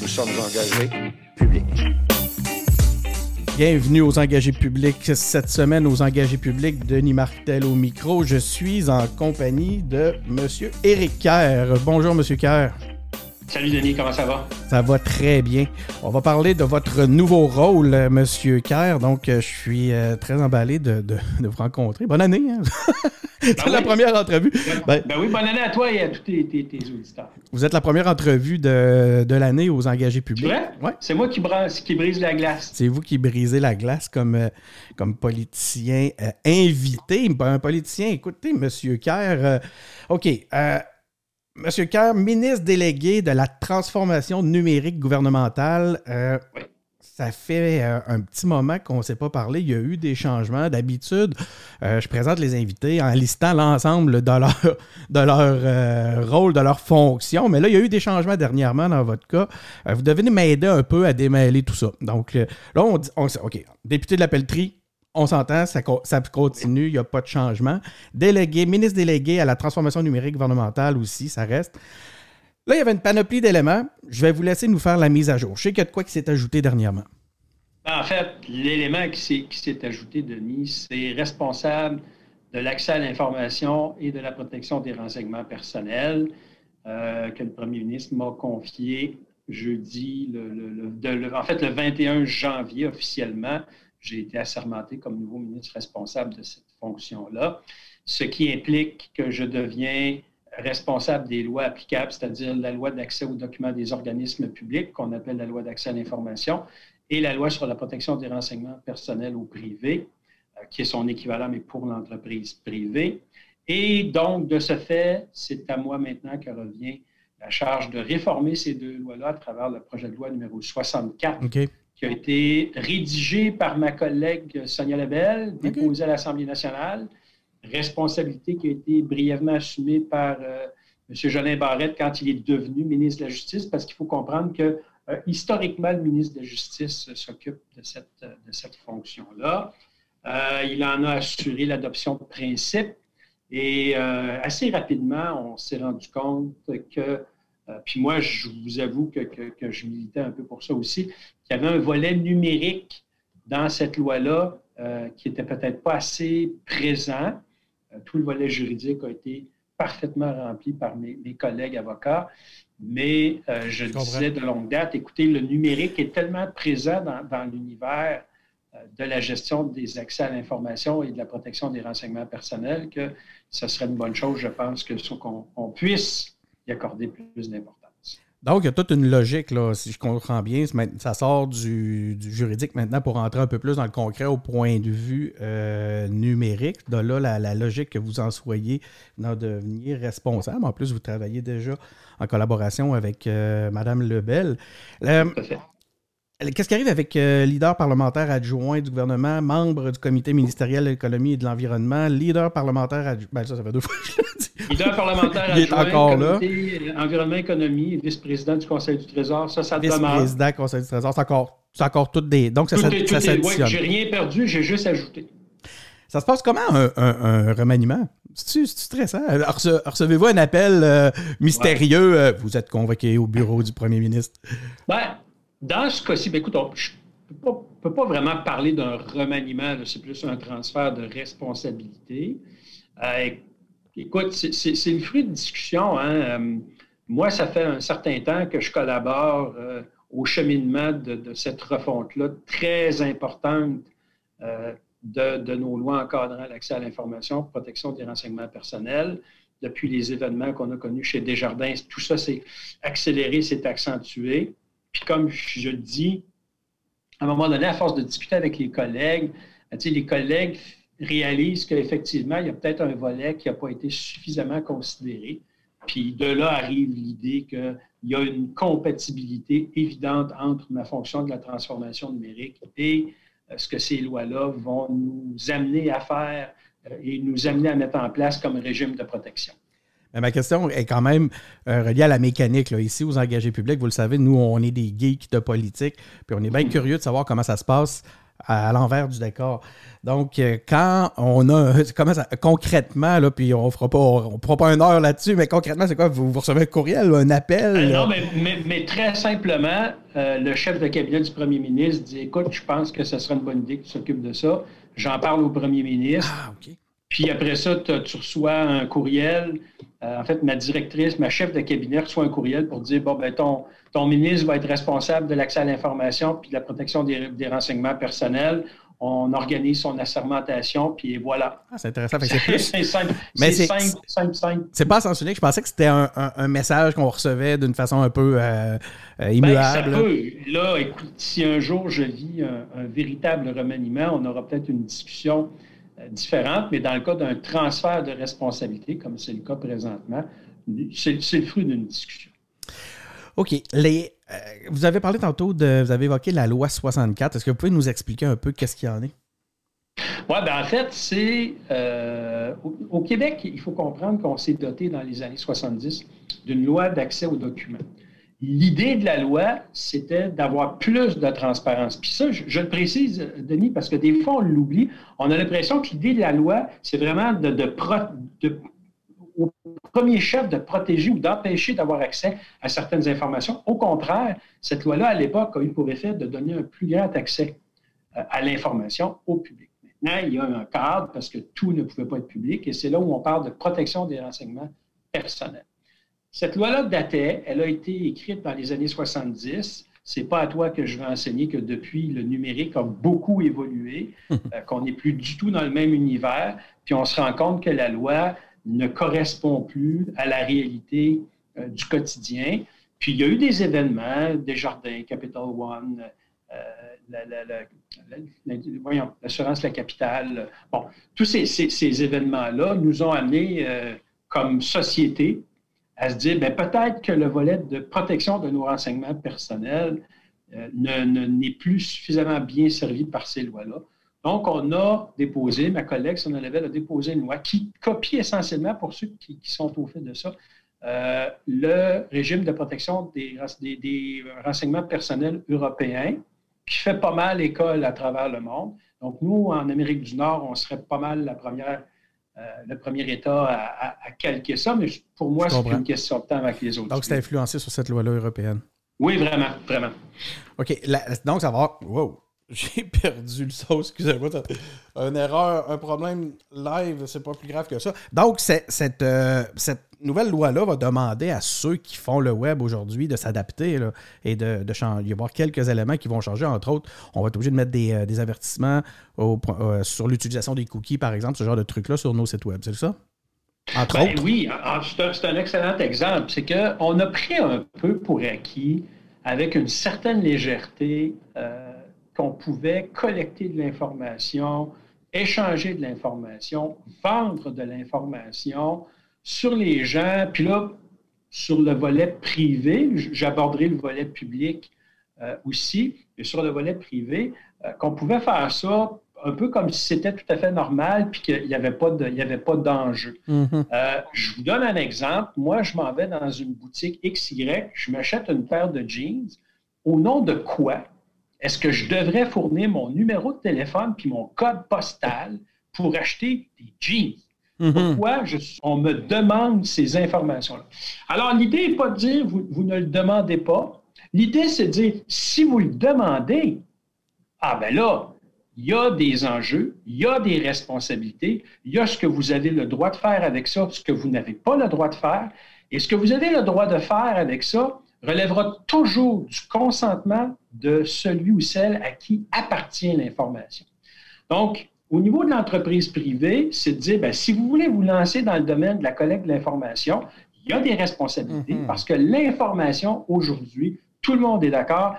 Nous sommes engagés publics. Bienvenue aux engagés publics. Cette semaine, aux engagés publics, Denis Martel au micro. Je suis en compagnie de Monsieur Éric Kerr. Bonjour, Monsieur Kerr. Salut Denis, comment ça va? Ça va très bien. On va parler de votre nouveau rôle, euh, Monsieur Kerr. Donc, euh, je suis euh, très emballé de, vous rencontrer. Bonne année. Hein? C'est Ben la oui. première entrevue. Ben, Ben, oui, bonne année à toi et à tous tes, tes- tes auditeurs. vous êtes la première entrevue de, de l'année aux engagés publics. C'est? Ouais. C'est moi qui, brasse- qui brise la glace. C'est vous qui brisez la glace comme, comme politicien euh, invité. Ben, Un politicien, écoutez, Monsieur Kerr. euh, OK. euh, Monsieur Kerr, ministre délégué de la transformation numérique gouvernementale. euh, Oui. Ça fait euh, un petit moment qu'on ne s'est pas parlé. Il y a eu des changements. D'habitude, euh, je présente les invités en listant l'ensemble de leur, de leur rôle, de leur fonction. Mais là, il y a eu des changements dernièrement dans votre cas. Vous devez m'aider un peu à démêler tout ça. Donc là, on dit, on- OK, député de la pelleterie, on s'entend, ça, co- ça continue, il n'y a pas de changement. Délégué, ministre délégué à la transformation numérique gouvernementale aussi, ça reste. Là, il y avait une panoplie d'éléments. Je vais vous laisser nous faire la mise à jour. Je sais qu'il y a de quoi qui s'est ajouté dernièrement. En fait, l'élément qui s'est, ajouté, Denis, c'est responsable de l'accès à l'information et de la protection des renseignements personnels euh, que le premier ministre m'a confié jeudi, le- en fait le 21 janvier officiellement. J'ai été assermenté comme nouveau ministre responsable de cette fonction-là, ce qui implique que je deviens responsable des lois applicables, c'est-à-dire la loi d'accès aux documents des organismes publics, qu'on appelle la loi d'accès à l'information, et la loi sur la protection des renseignements personnels au privé, euh, qui est son équivalent, mais pour l'entreprise privée. Et donc, de ce fait, c'est à moi maintenant que revient la charge de réformer ces deux lois-là à travers le projet de loi numéro 64 OK. Qui a été rédigé par ma collègue Sonia Lebel, déposé à l'Assemblée nationale. Responsabilité qui a été brièvement assumée par euh, M. Jolin Barrette quand il est devenu ministre de la Justice, parce qu'il faut comprendre que euh, historiquement, le ministre de la Justice euh, s'occupe de cette, euh, de cette fonction-là. Euh, il en a assuré l'adoption de principes et assez rapidement, on s'est rendu compte que, puis moi, je vous avoue que, que- que je militais un peu pour ça aussi, qu'il y avait un volet numérique dans cette loi-là euh, qui n'était peut-être pas assez présent. Euh, tout le volet juridique a été parfaitement rempli par mes, mes collègues avocats, mais euh, je, disais de longue date, écoutez, le numérique est tellement présent dans, dans l'univers de la gestion des accès à l'information et de la protection des renseignements personnels que ce serait une bonne chose, je pense, que qu'on puisse y accorder plus d'importance. Donc, il y a toute une logique, là, si je comprends bien. Ça sort du, juridique maintenant pour entrer un peu plus dans le concret au point de vue euh, numérique. De là, la, logique que vous en soyez d'en devenir responsable. En plus, vous travaillez déjà en collaboration avec euh, Mme Lebel. Euh. Qu'est-ce qui arrive avec euh, leader parlementaire adjoint du gouvernement, membre du comité ministériel de l'économie et de l'environnement, leader parlementaire adjoint? Ben, ça, ça fait deux fois que je l'ai dit. Leader parlementaire Il est adjoint, encore comité, euh, environnement, économie, vice-président du Conseil du Trésor, ça, ça demeure. Vice-président, conseil du trésor, c'est encore, encore toutes des. Donc, ça, Tout ça, est- ça ouais. J'ai rien perdu, j'ai juste ajouté. Ça se passe comment un, un- un remaniement? C'est-tu stressant? Rece- Recevez-vous un appel euh, mystérieux? euh, vous êtes convoqué au bureau du premier ministre. Ben, dans ce cas-ci, ben, écoute, on- je ne peux, pas- vraiment parler d'un remaniement, c'est plus un transfert de responsabilité. Euh, écoute, c'est- le fruit de discussion. hein. Euh, moi, ça fait un certain temps que je collabore euh, au cheminement de, cette refonte-là très importante de, de nos lois encadrant l'accès à l'information, protection des renseignements personnels. Depuis les événements qu'on a connus chez Desjardins, tout ça s'est accéléré, s'est accentué. Puis comme je le dis, à un moment donné, à force de discuter avec les collègues, sais, les collègues réalisent qu'effectivement, il y a peut-être un volet qui n'a pas été suffisamment considéré. Puis de là arrive l'idée qu'il y a une compatibilité évidente entre ma fonction de la transformation numérique et euh, ce que ces lois-là vont nous amener à faire euh, et nous amener à mettre en place comme régime de protection. Mais ma question est quand même euh, reliée à la mécanique. Là. Ici, aux engagés publics, vous le savez, nous, on est des geeks de politique, puis on est bien curieux de savoir comment ça se passe à, l'envers du décor. Donc, euh, quand on a, comment ça, concrètement, là, puis on fera pas, on fera pas une heure là-dessus, mais concrètement, c'est quoi? Vous, recevez un courriel, un appel? Euh, non, mais, très simplement, le chef de cabinet du premier ministre dit, écoute, je pense que ce serait une bonne idée que tu s'occupes de ça. J'en parle au premier ministre. Ah, OK. Puis après ça, tu reçois un courriel. en fait, ma directrice, ma chef de cabinet reçoit un courriel pour dire, bon, ben, ton, ton ministre va être responsable de l'accès à l'information puis de la protection des, renseignements personnels. On organise son assermentation, puis voilà. Ah, c'est intéressant. C'est simple. C'est simple, simple, simple. C'est pas sens unique. Je pensais que c'était un, message qu'on recevait d'une façon un peu euh, euh, ben, immuable. Là, écoute, si un jour je vis un, véritable remaniement, on aura peut-être une discussion euh, différente, mais dans le cas d'un transfert de responsabilité, comme c'est le cas présentement, c'est le fruit d'une discussion. OK. Les, euh, vous avez parlé tantôt de. Vous avez évoqué la loi 64. Est-ce que vous pouvez nous expliquer un peu qu'est-ce qu'il y en est? Oui, ben en fait, c'est. Euh, au, Québec, il faut comprendre qu'on s'est doté dans les années 70 d'une loi d'accès aux documents. L'idée de la loi, c'était d'avoir plus de transparence. Puis ça, je, le précise, Denis, parce que des fois, on l'oublie. On a l'impression que l'idée de la loi, c'est vraiment de, au premier chef de protéger ou d'empêcher d'avoir accès à certaines informations. Au contraire, cette loi-là, à l'époque, a eu pour effet de donner un plus grand accès euh, à l'information au public. Maintenant, il y a un cadre parce que tout ne pouvait pas être public et c'est là où on parle de protection des renseignements personnels. Cette loi-là datait, elle a été écrite dans les années 70. C'est pas à toi que je vais enseigner que depuis, le numérique a beaucoup évolué, euh, qu'on n'est plus du tout dans le même univers, puis on se rend compte que la loi ne correspond plus à la réalité euh, du quotidien. Puis il y a eu des événements, Desjardins, Capital One, euh, l'assurance la, la, capitale. Bon, tous ces, événements-là nous ont amenés euh, comme société à se dire, ben, peut-être que le volet de protection de nos renseignements personnels n'est plus suffisamment bien servi par ces lois-là. Donc, on a déposé, ma collègue Sonia Level a déposé une loi qui copie essentiellement, pour ceux qui, sont au fait de ça, euh, le régime de protection des, renseignements personnels européens, qui fait pas mal école à travers le monde. Donc, nous, en Amérique du Nord, on serait pas mal la première, euh, le premier État à, calquer ça, mais pour moi, c'est une question de temps avec les autres. Donc, c'est influencé sur cette loi-là européenne? Oui, vraiment, vraiment. OK. donc, ça va. Wow. J'ai perdu le sauce, excusez-moi. Une erreur, un problème live, c'est pas plus grave que ça. Donc, cette, euh, cette nouvelle loi-là va demander à ceux qui font le web aujourd'hui de s'adapter et de, de changer. Il y avoir quelques éléments qui vont changer. Entre autres, on va être obligé de mettre des, euh, avertissements euh, sur l'utilisation des cookies, par exemple, ce genre de truc-là sur nos sites web. C'est ça? Entre ben autres. Oui, c'est un, excellent exemple. C'est qu'on a pris un peu pour acquis, avec une certaine légèreté, qu'on pouvait collecter de l'information, échanger de l'information, vendre de l'information sur les gens. Puis là, sur le volet privé, j'aborderai le volet public euh, aussi, et sur le volet privé, euh, qu'on pouvait faire ça un peu comme si c'était tout à fait normal, puis qu'il n'y avait pas d'enjeu. Mm-hmm. Euh, je vous donne un exemple. Moi, je m'en vais dans une boutique XY, je m'achète une paire de jeans. Au nom de quoi? Est-ce que je devrais fournir mon numéro de téléphone puis mon code postal pour acheter des jeans? Mhm. Pourquoi on me demande ces informations-là? Alors, l'idée n'est pas de dire vous, vous, ne le demandez pas. L'idée, c'est de dire si vous le demandez, ah ben là, il y a des enjeux, il y a des responsabilités, il y a ce que vous avez le droit de faire avec ça, ce que vous n'avez pas le droit de faire. Et ce que vous avez le droit de faire avec ça, relèvera toujours du consentement de celui ou celle à qui appartient l'information. Donc, au niveau de l'entreprise privée, c'est de dire, bien, si vous voulez vous lancer dans le domaine de la collecte de l'information, il y a des responsabilités mm-hmm. parce que l'information aujourd'hui, tout le monde est d'accord,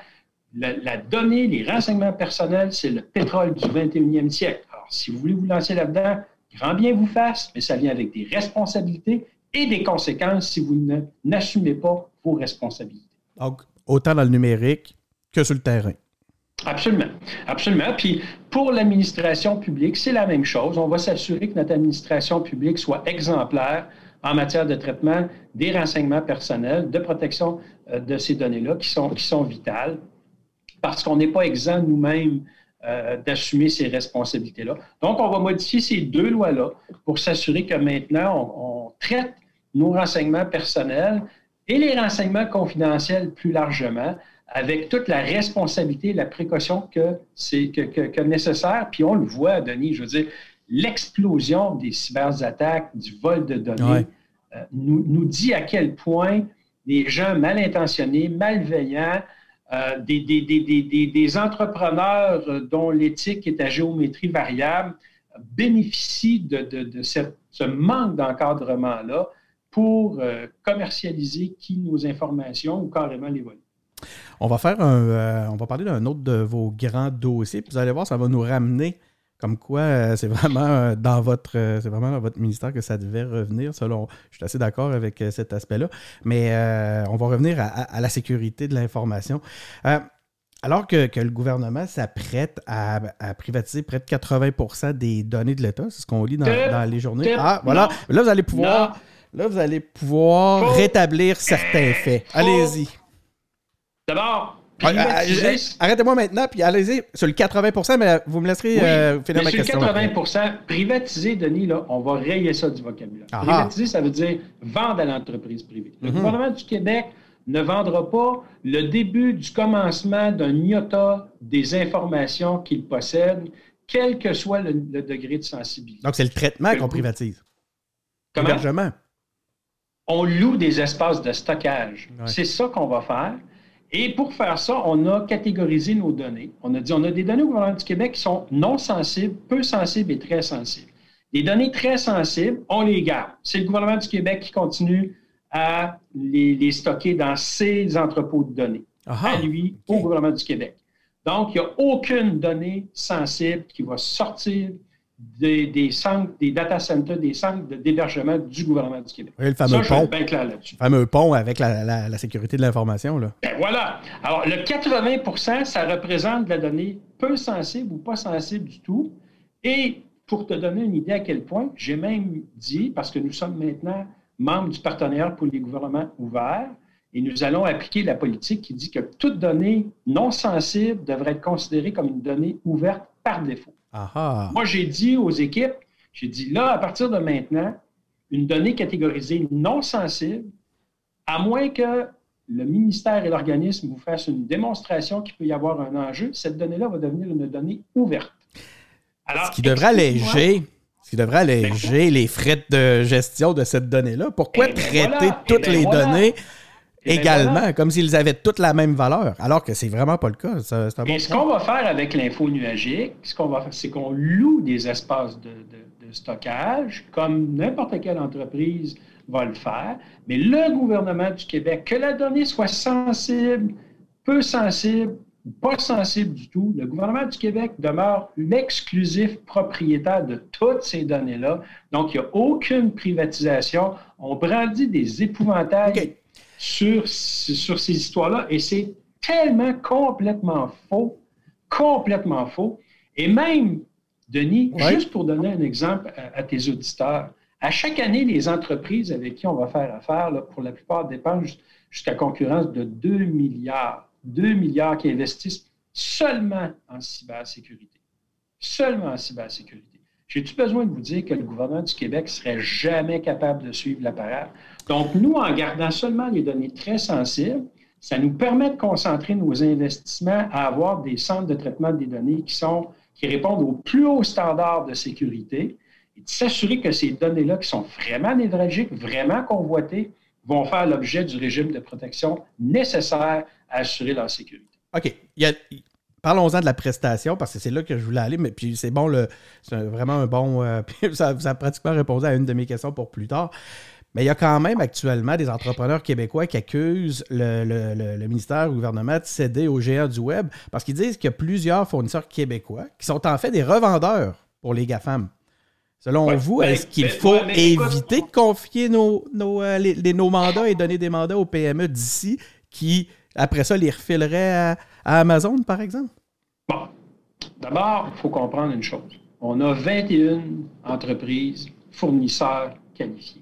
la, la, donnée, les renseignements personnels, c'est le pétrole du 21e siècle. Alors, si vous voulez vous lancer là-dedans, grand bien vous fasse, mais ça vient avec des responsabilités et des conséquences si vous n'assumez pas vos responsabilités. Donc, autant dans le numérique que sur le terrain. Absolument. Absolument. Puis pour l'administration publique, c'est la même chose. On va s'assurer que notre administration publique soit exemplaire en matière de traitement des renseignements personnels, de protection euh, de ces données-là qui sont, qui sont vitales, parce qu'on n'est pas exempt nous-mêmes euh, d'assumer ces responsabilités-là. Donc, on va modifier ces deux lois-là pour s'assurer que maintenant, on, traite nos renseignements personnels et les renseignements confidentiels plus largement avec toute la responsabilité et la précaution que c'est que, nécessaire. Puis on le voit, Denis, je veux dire, l'explosion des cyberattaques, du vol de données, euh, nous, nous, dit à quel point des gens mal intentionnés, malveillants, euh, des, des, entrepreneurs dont l'éthique est à géométrie variable bénéficient de, ce manque d'encadrement-là pour euh, commercialiser qui nos informations ou carrément les voler. On va faire un, euh, on va parler d'un autre de vos grands dossiers. vous allez voir, ça va nous ramener comme quoi, euh, c'est vraiment dans votre c'est vraiment dans votre ministère que ça devait revenir. Selon, je suis assez d'accord avec cet aspect-là. Mais on va revenir à, la sécurité de l'information. alors que, le gouvernement s'apprête à, privatiser près de 80% des données de l'État, c'est ce qu'on lit dans, les journaux. Ah, voilà. Là, vous allez pouvoir, là, vous allez pouvoir rétablir certains faits. Allez-y. D'abord, ah, ah, arrêtez-moi maintenant, puis allez-y sur le 80% mais vous me laisserez euh, finir ma question. Sur le 80 privatiser, Denis, là, on va rayer ça du vocabulaire. Privatiser, ça veut dire vendre à l'entreprise privée. Le mhm. gouvernement du Québec ne vendra pas le début du commencement d'un iota des informations qu'il possède, quel que soit le, degré de sensibilité. Donc, c'est le traitement qu'on privatise. Comment? On loue des espaces de stockage. C'est ça qu'on va faire. Et pour faire ça, on a catégorisé nos données. On a dit, on a des données au gouvernement du Québec qui sont non sensibles, peu sensibles et très sensibles. Les données très sensibles, on les garde. C'est le gouvernement du Québec qui continue à les, stocker dans ses entrepôts de données, à lui, au gouvernement du Québec. Donc, il n'y a aucune donnée sensible qui va sortir des, centres, des data centers, des centres d'hébergement du gouvernement du Québec. le fameux pont. Le fameux pont avec la, sécurité de l'information. Ben voilà. Alors, le 80% ça représente de la donnée peu sensible ou pas sensible du tout. Et pour te donner une idée à quel point, j'ai même dit, parce que nous sommes maintenant membres du partenariat pour les gouvernements ouverts, et nous allons appliquer la politique qui dit que toute donnée non sensible devrait être considérée comme une donnée ouverte par défaut. Moi, j'ai dit aux équipes, j'ai dit là, à partir de maintenant, une donnée catégorisée non sensible, à moins que le ministère et l'organisme vous fassent une démonstration qu'il peut y avoir un enjeu, cette donnée-là va devenir une donnée ouverte. Alors, ce qui devrait alléger, ce qui devrait alléger les frais de gestion de cette donnée-là. Pourquoi eh ben traiter eh toutes ben les données ben également, comme s'ils avaient toutes la même valeur, alors que c'est vraiment pas le cas. Et ce qu'on va faire avec l'info nuagique, ce qu'on va faire, c'est qu'on loue des espaces de, stockage, comme n'importe quelle entreprise va le faire, mais le gouvernement du Québec, que la donnée soit sensible, peu sensible, pas sensible du tout, le gouvernement du Québec demeure l'exclusif propriétaire de toutes ces données-là. Donc, il n'y a aucune privatisation. On brandit des épouvantails sur, sur ces histoires-là. Et c'est tellement complètement faux, complètement faux. Et même, Denis, juste pour donner un exemple à, tes auditeurs, à chaque année, les entreprises avec qui on va faire affaire, pour la plupart, dépensent jusqu'à concurrence de 2 milliards. 2 milliards qui investissent seulement en cybersécurité. Seulement en cybersécurité. J'ai-tu besoin de vous dire que le gouvernement du Québec serait jamais capable de suivre la parade? Donc, nous, en gardant seulement les données très sensibles, ça nous permet de concentrer nos investissements à avoir des centres de traitement des données qui, sont, qui répondent aux plus hauts standards de sécurité et de s'assurer que ces données-là, qui sont vraiment névralgiques, vraiment convoitées, vont faire l'objet du régime de protection nécessaire à assurer leur sécurité. OK. Il y a, Parlons-en de la prestation, parce que c'est là que je voulais aller, mais puis c'est bon, c'est vraiment un bon. Euh, ça, a pratiquement répondu à une de mes questions pour plus tard. Mais il y a quand même actuellement des entrepreneurs québécois qui accusent le, ministère, le gouvernement de céder aux géants du Web parce qu'ils disent qu'il y a plusieurs fournisseurs québécois qui sont en fait des revendeurs pour les GAFAM. Selon vous, est-ce qu'il faut éviter de confier nos, nos, euh, nos mandats et donner des mandats aux PME d'ici qui, après ça, les refileraient à, à Amazon, par exemple? Bon. D'abord, il faut comprendre une chose. On a 21 entreprises fournisseurs qualifiés.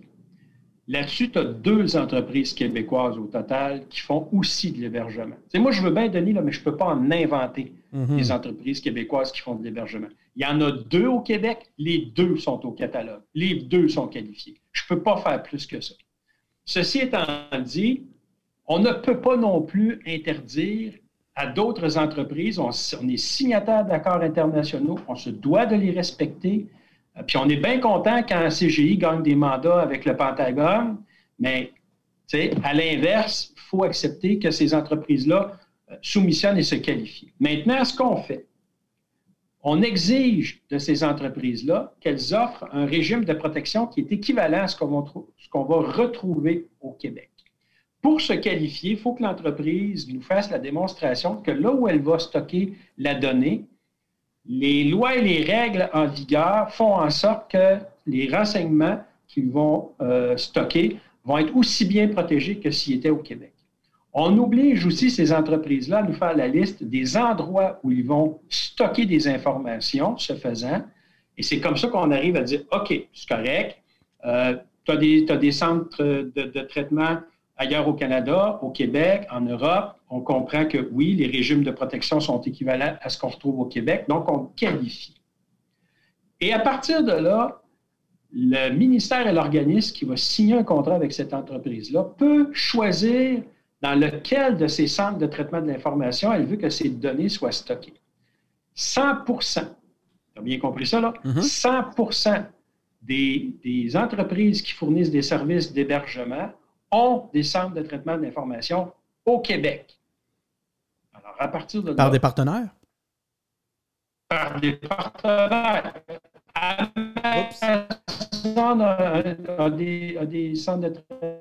Là-dessus, tu as deux entreprises québécoises au total qui font aussi de l'hébergement. moi, je veux bien donner, là, mais je ne peux pas en inventer mhm. des entreprises québécoises qui font de l'hébergement. Il y en a deux au Québec, les deux sont au catalogue, les deux sont qualifiés. Je ne peux pas faire plus que ça. Ceci étant dit, on ne peut pas non plus interdire à d'autres entreprises, on, est signataire d'accords internationaux, on se doit de les respecter, euh, puis on est bien content quand CGI gagne des mandats avec le Pentagone, mais à l'inverse, il faut accepter que ces entreprises-là euh, soumissionnent et se qualifient. Maintenant, ce qu'on fait, on exige de ces entreprises-là qu'elles offrent un régime de protection qui est équivalent à ce qu'on va, retrouver au Québec. Pour se qualifier, il faut que l'entreprise nous fasse la démonstration que là où elle va stocker la donnée, les lois et les règles en vigueur font en sorte que les renseignements qu'ils vont euh, stocker vont être aussi bien protégés que s'ils étaient au Québec. On oblige aussi ces entreprises-là à nous faire la liste des endroits où ils vont stocker des informations, ce faisant. Et c'est comme ça qu'on arrive à dire, OK, c'est correct, euh, tu as, des centres de traitement ailleurs au Canada, au Québec, en Europe, on comprend que oui, les régimes de protection sont équivalents à ce qu'on retrouve au Québec, donc on qualifie. Et à partir de là, le ministère et l'organisme qui va signer un contrat avec cette entreprise-là peut choisir dans lequel de ces centres de traitement de l'information elle veut que ces données soient stockées. 100 tu as bien compris ça, là? 100 mm-hmm. des, des entreprises qui fournissent des services d'hébergement ont des centres de traitement de l'information au Québec. Alors, à partir de là, Par des partenaires? Par des partenaires. Amazon a, des, a, des, centres de traitement.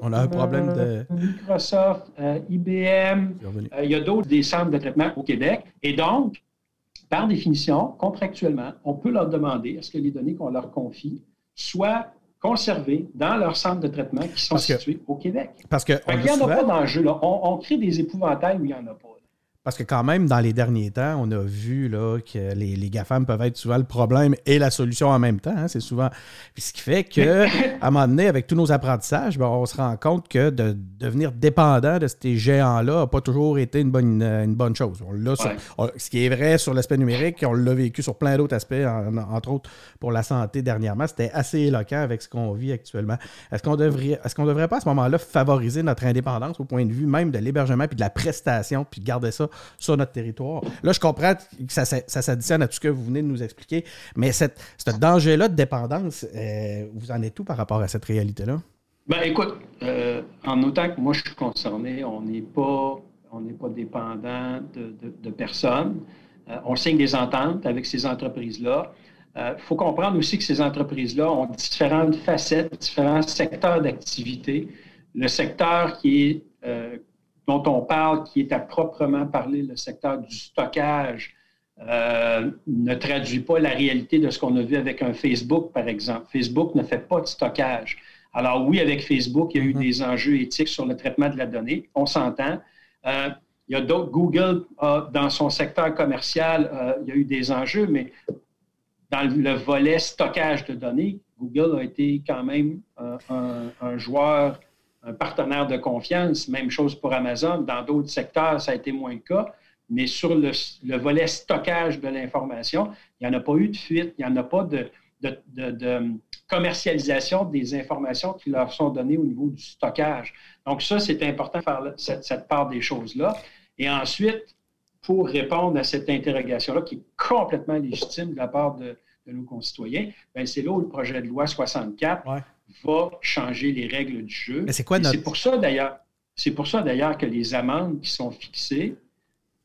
On a un problème de. Microsoft, euh, IBM, euh, il y a d'autres des centres de traitement au Québec. Et donc, par définition, contractuellement, on peut leur demander à ce que les données qu'on leur confie soient conservés dans leurs centres de traitement qui sont situés au Québec. Parce que il n'y en a pas d'enjeu. On, on crée des épouvantails où il n'y en a pas. Parce que quand même, dans les derniers temps, on a vu là, que les, les GAFAM peuvent être souvent le problème et la solution en même temps. Hein. c'est souvent. ce qui fait qu'à un moment donné, avec tous nos apprentissages, ben, on se rend compte que de devenir dépendant de ces géants-là n'a pas toujours été une bonne, une bonne chose. On ce qui est vrai sur l'aspect numérique, on l'a vécu sur plein d'autres aspects, entre autres pour la santé dernièrement. C'était assez éloquent avec ce qu'on vit actuellement. Est-ce qu'on devrait, est-ce qu'on devrait pas à ce moment-là favoriser notre indépendance au point de vue même de l'hébergement puis de la prestation puis de garder ça sur notre territoire. Là, je comprends que ça, s'additionne à tout ce que vous venez de nous expliquer, mais ce danger-là de dépendance, euh, vous en êtes tout par rapport à cette réalité-là? Ben, écoute, euh, en autant que moi je suis concerné, on n'est pas, dépendant de, de, personnes. Euh, on signe des ententes avec ces entreprises-là. Il faut comprendre aussi que ces entreprises-là ont différentes facettes, différents secteurs d'activité. Le secteur qui est dont on parle, qui est à proprement parler le secteur du stockage, euh, ne traduit pas la réalité de ce qu'on a vu avec un Facebook, par exemple. Facebook ne fait pas de stockage. Alors oui, avec Facebook, il y a eu mm-hmm. des enjeux éthiques sur le traitement de la donnée, on s'entend. Euh, il y a d'autres, Google, dans son secteur commercial, euh, il y a eu des enjeux, mais dans le volet stockage de données, Google a été quand même un joueur un partenaire de confiance. Même chose pour Amazon. Dans d'autres secteurs, ça a été moins le cas. Mais sur le, volet stockage de l'information, il n'y en a pas eu de fuite, il n'y en a pas de, commercialisation des informations qui leur sont données au niveau du stockage. Donc ça, c'est important de faire cette, part des choses-là. Et ensuite, pour répondre à cette interrogation-là, qui est complètement légitime de la part de, nos concitoyens, ben, c'est là où le projet de loi 64 va changer les règles du jeu. c'est quoi C'est pour ça d'ailleurs. C'est pour ça d'ailleurs que les amendes qui sont fixées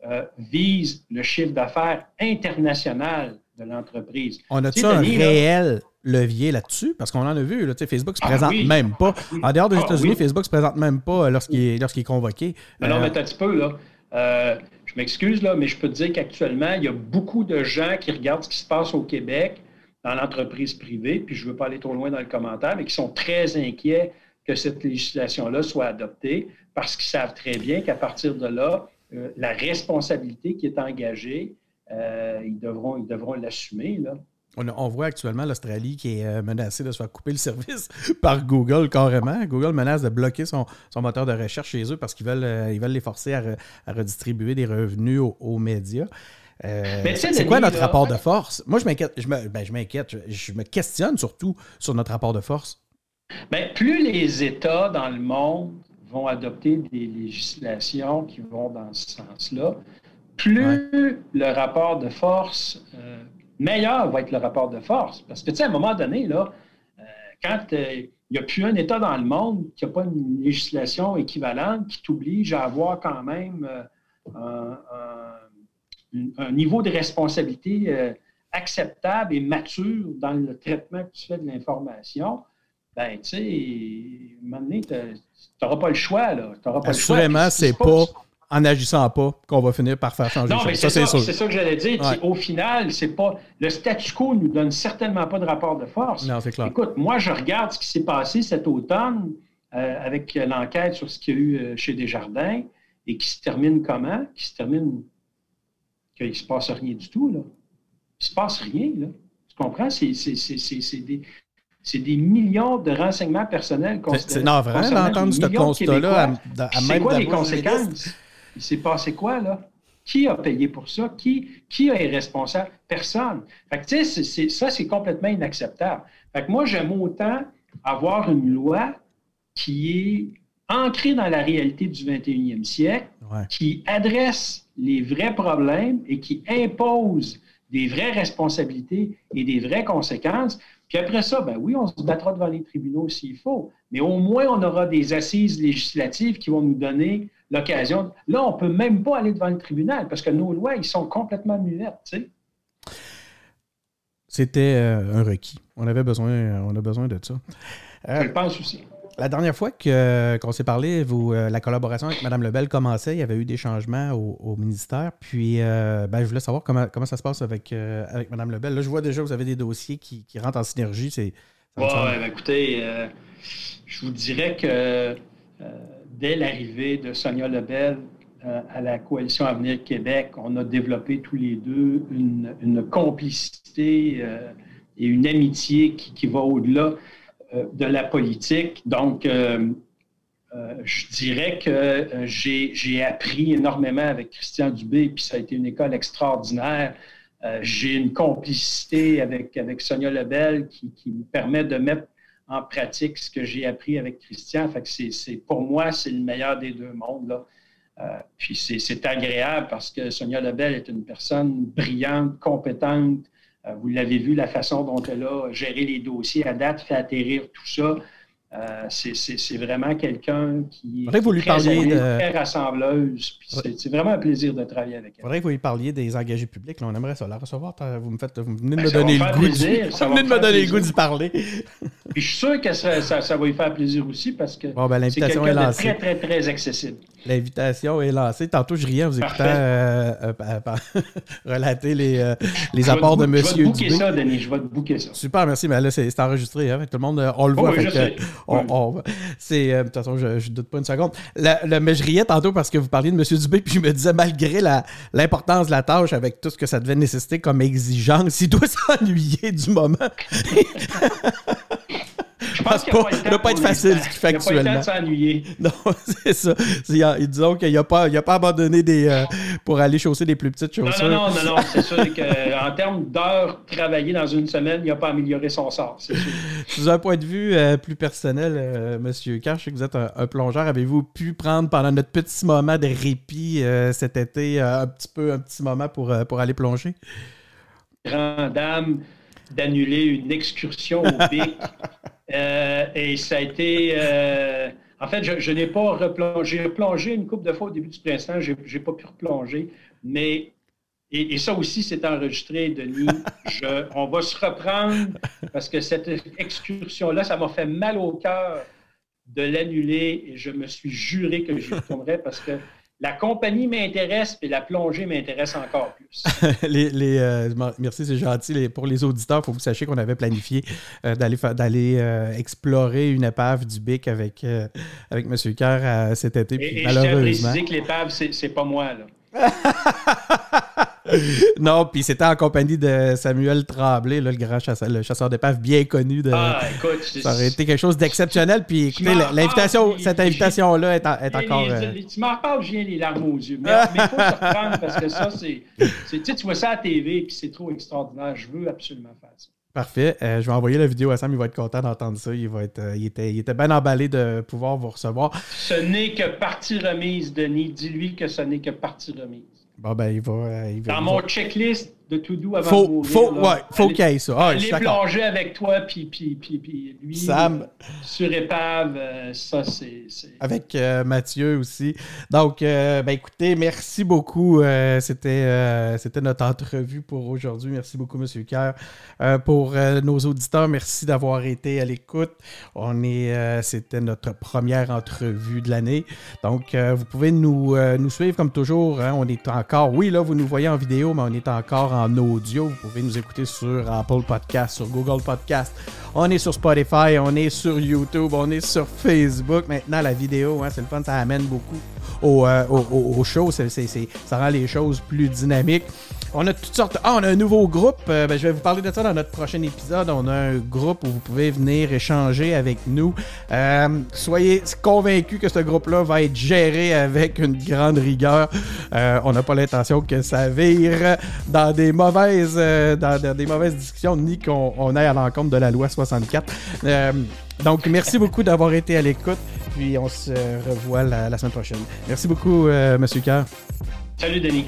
euh, visent le chiffre d'affaires international de l'entreprise. On a-tu un réel levier là-dessus? Parce qu'on en a vu, là, Facebook ne se ah présente même pas. En dehors des ah États-Unis, Facebook ne se présente même pas lorsqu'il est, lorsqu'il est convoqué. Alors, euh, mais un petit peu, là. Euh, je m'excuse, là, mais je peux te dire qu'actuellement, il y a beaucoup de gens qui regardent ce qui se passe au Québec dans l'entreprise privée, puis je ne veux pas aller trop loin dans le commentaire, mais qui sont très inquiets que cette législation-là soit adoptée parce qu'ils savent très bien qu'à partir de là, euh, la responsabilité qui est engagée, euh, ils devront ils devront l'assumer. On, voit actuellement l'Australie qui est euh, menacée de se faire couper le service par Google carrément. Google menace de bloquer son, moteur de recherche chez eux parce qu'ils veulent, ils veulent les forcer à, redistribuer des revenus aux, médias. Euh, c'est quoi notre rapport de force? Moi, je m'inquiète, je, me, ben, je m'inquiète, je, me questionne surtout sur notre rapport de force. Ben, plus les États dans le monde vont adopter des législations qui vont dans ce sens-là, plus le rapport de force meilleur va être le rapport de force. Parce que, tu sais, à un moment donné, là, euh, quand euh, il n'y a plus un État dans le monde qui n'a pas une législation équivalente qui t'oblige à avoir quand même euh, un, niveau de responsabilité acceptable et mature dans le traitement que tu fais de l'information, ben, tu sais, à un moment donné, tu n'auras pas le choix. Pas Assurément, c'est pas en n'agissant pas qu'on va finir par faire changer non, mais c'est ça, C'est ça que j'allais dire. Au final, c'est pas le statu quo nous donne certainement pas de rapport de force. Non, c'est clair. Écoute, moi, je regarde ce qui s'est passé cet automne euh, avec l'enquête sur ce qu'il y a eu euh, chez Desjardins et qui se termine comment? Qui se termine qu'il ne se passe rien du tout. Là. Il ne se passe rien. Là. Tu comprends? C'est des, c'est des millions de renseignements personnels. C'est navrant d'entendre ce constat-là. C'est quoi les conséquences? Il s'est passé quoi, là? Qui a payé pour ça? Qui, qui est responsable? Personne. Fait que, tu sais, ça, c'est complètement inacceptable. Fait que moi, j'aime autant avoir une loi qui est ancrée dans la réalité du 21e siècle, qui adresse les vrais problèmes et qui impose des vraies responsabilités et des vraies conséquences. Puis après ça, ben oui, on se battra devant les tribunaux s'il faut, mais au moins on aura des assises législatives qui vont nous donner l'occasion. Là, on ne peut même pas aller devant le tribunal parce que nos lois, ils sont complètement muettes. Tu sais. C'était euh, un requis. On avait besoin, on a besoin de ça. Euh, Je pense aussi. La dernière fois qu'on s'est parlé, vous, euh, la collaboration avec Mme Lebel commençait, il y avait eu des changements au, ministère. Puis, ben, je voulais savoir comment, comment ça se passe avec, avec Mme Lebel. Là, je vois déjà que vous avez des dossiers qui, rentrent en synergie. Oui, ben, écoutez, je vous dirais que dès l'arrivée de Sonia Lebel euh, à la Coalition Avenir Québec, on a développé tous les deux une, complicité euh, et une amitié qui, va au-delà euh, de la politique. Donc, je dirais que j'ai appris énormément avec Christian Dubé, puis ça a été une école extraordinaire. j'ai une complicité avec, avec Sonia Lebel qui, qui me permet de mettre en pratique ce que j'ai appris avec Christian. Fait c'est, pour moi, c'est le meilleur des deux mondes. Là. Euh, puis c'est, agréable parce que Sonia Lebel est une personne brillante, compétente. Euh, vous l'avez vu, la façon dont elle a géré les dossiers à date, fait atterrir tout ça. Euh, c'est vraiment quelqu'un qui est très, rassembleuse. C'est vraiment un plaisir de travailler avec elle. Faudrait que vous lui parliez des engagés publics. on aimerait ça la recevoir. Vous, me faites, vous venez de ben, me donner le goût de, me donner le goût d'y parler. Puis je suis sûr que ça, ça, va lui faire plaisir aussi parce que ben, c'est quelqu'un de très, très, très accessible. L'invitation est lancée. Tantôt, je riais en vous écoutant euh, euh, relater les, les apports de M. Dubé. Je vais te bouquer ça, Denis. Je vais te bouquer ça. Super, merci. Mais là, c'est enregistré. Hein, tout le monde, on le oh voit. Oui, c'est, euh, de toute façon, je, ne doute pas une seconde. mais je riais tantôt parce que vous parliez de M. Dubé, puis je me disais, malgré l'importance de la tâche, avec tout ce que ça devait nécessiter comme exigence, il doit s'ennuyer du moment. Pense qu'il ne doit pas être facile ce qu'il fait actuellement. Il pas s'ennuyer. Non, c'est ça. disons qu'il n'a pas, pas abandonné des, euh, pour aller chausser des plus petites chaussures. Non, non, non, non, c'est sûr qu'en termes d'heures travaillées dans une semaine, il n'a pas amélioré son sort, c'est sûr. Sous un point de vue euh, plus personnel, euh, Monsieur Carr, je sais que vous êtes un, plongeur. Avez-vous pu prendre pendant notre petit moment de répit cet été un petit peu, un petit moment pour, pour aller plonger? Grande dame d'annuler une excursion au BIC Euh, et ça a été. Euh, en fait, je, n'ai pas replongé. J'ai replongé une couple de fois au début du printemps. Je n'ai pas pu replonger. Mais. Et, ça aussi, c'est enregistré, Denis. Je, on va se reprendre parce que cette excursion-là, ça m'a fait mal au cœur de l'annuler et je me suis juré que j'y retournerais parce que la compagnie m'intéresse et la plongée m'intéresse encore plus. les, euh, merci, c'est gentil. pour les auditeurs, il faut que vous sachiez qu'on avait planifié euh, d'aller d'aller euh, explorer une épave du BIC avec, avec M. Kerr cet été. et, malheureusement. je tiens à préciser que l'épave, c'est pas moi. Là. non, puis c'était en compagnie de Samuel Tremblay, le grand chasseur, le chasseur d'épave bien connu. De, ah, écoute, ça aurait été quelque chose d'exceptionnel. Puis écoutez, l'invitation, cette invitation-là est, est encore. Les, tu m'en parles, je viens les larmes aux yeux. Mais il faut se reprendre parce que ça, c'est. Tu vois ça à la TV, puis c'est trop extraordinaire. Je veux absolument faire ça. Parfait. Euh, je vais envoyer la vidéo à Sam. Il va être content d'entendre ça. Il, va être, euh, il, était, il était bien emballé de pouvoir vous recevoir. Ce n'est que partie remise, Denis. Dis-lui que ce n'est que partie remise. Bon, ben, il va. Euh, il va Dans mon checklist, de tout doux avant faut, de mourir. Faut, ouais, faut qu'il y ait ça. Ah, aller plonger avec toi, puis, puis, puis, puis lui, Sam. Euh, sur épave, euh, ça, c'est... Avec euh, Mathieu aussi. Donc, ben écoutez, merci beaucoup. c'était, c'était notre entrevue pour aujourd'hui. Merci beaucoup, M. Kerr. pour nos auditeurs, merci d'avoir été à l'écoute. On est, c'était notre première entrevue de l'année. Donc, vous pouvez nous, nous suivre comme toujours. Hein. on est encore, oui, là, vous nous voyez en vidéo, mais on est encore en en audio. Vous pouvez nous écouter sur Apple Podcast, sur Google Podcast. On est sur Spotify, on est sur YouTube, on est sur Facebook. Maintenant, la vidéo, hein, c'est le fun, ça amène beaucoup au, euh, au, show. ça rend les choses plus dynamiques. On a toutes sortes. Ah, on a un nouveau groupe. Euh, ben, je vais vous parler de ça dans notre prochain épisode. On a un groupe où vous pouvez venir échanger avec nous. Euh, soyez convaincus que ce groupe-là va être géré avec une grande rigueur. Euh, on n'a pas l'intention que ça vire dans des mauvaises, dans, des mauvaises discussions ni qu'on aille à l'encontre de la loi 64. donc, merci beaucoup d'avoir été à l'écoute. Puis on se revoit la, semaine prochaine. Merci beaucoup, Monsieur Coeur. Salut, Denis.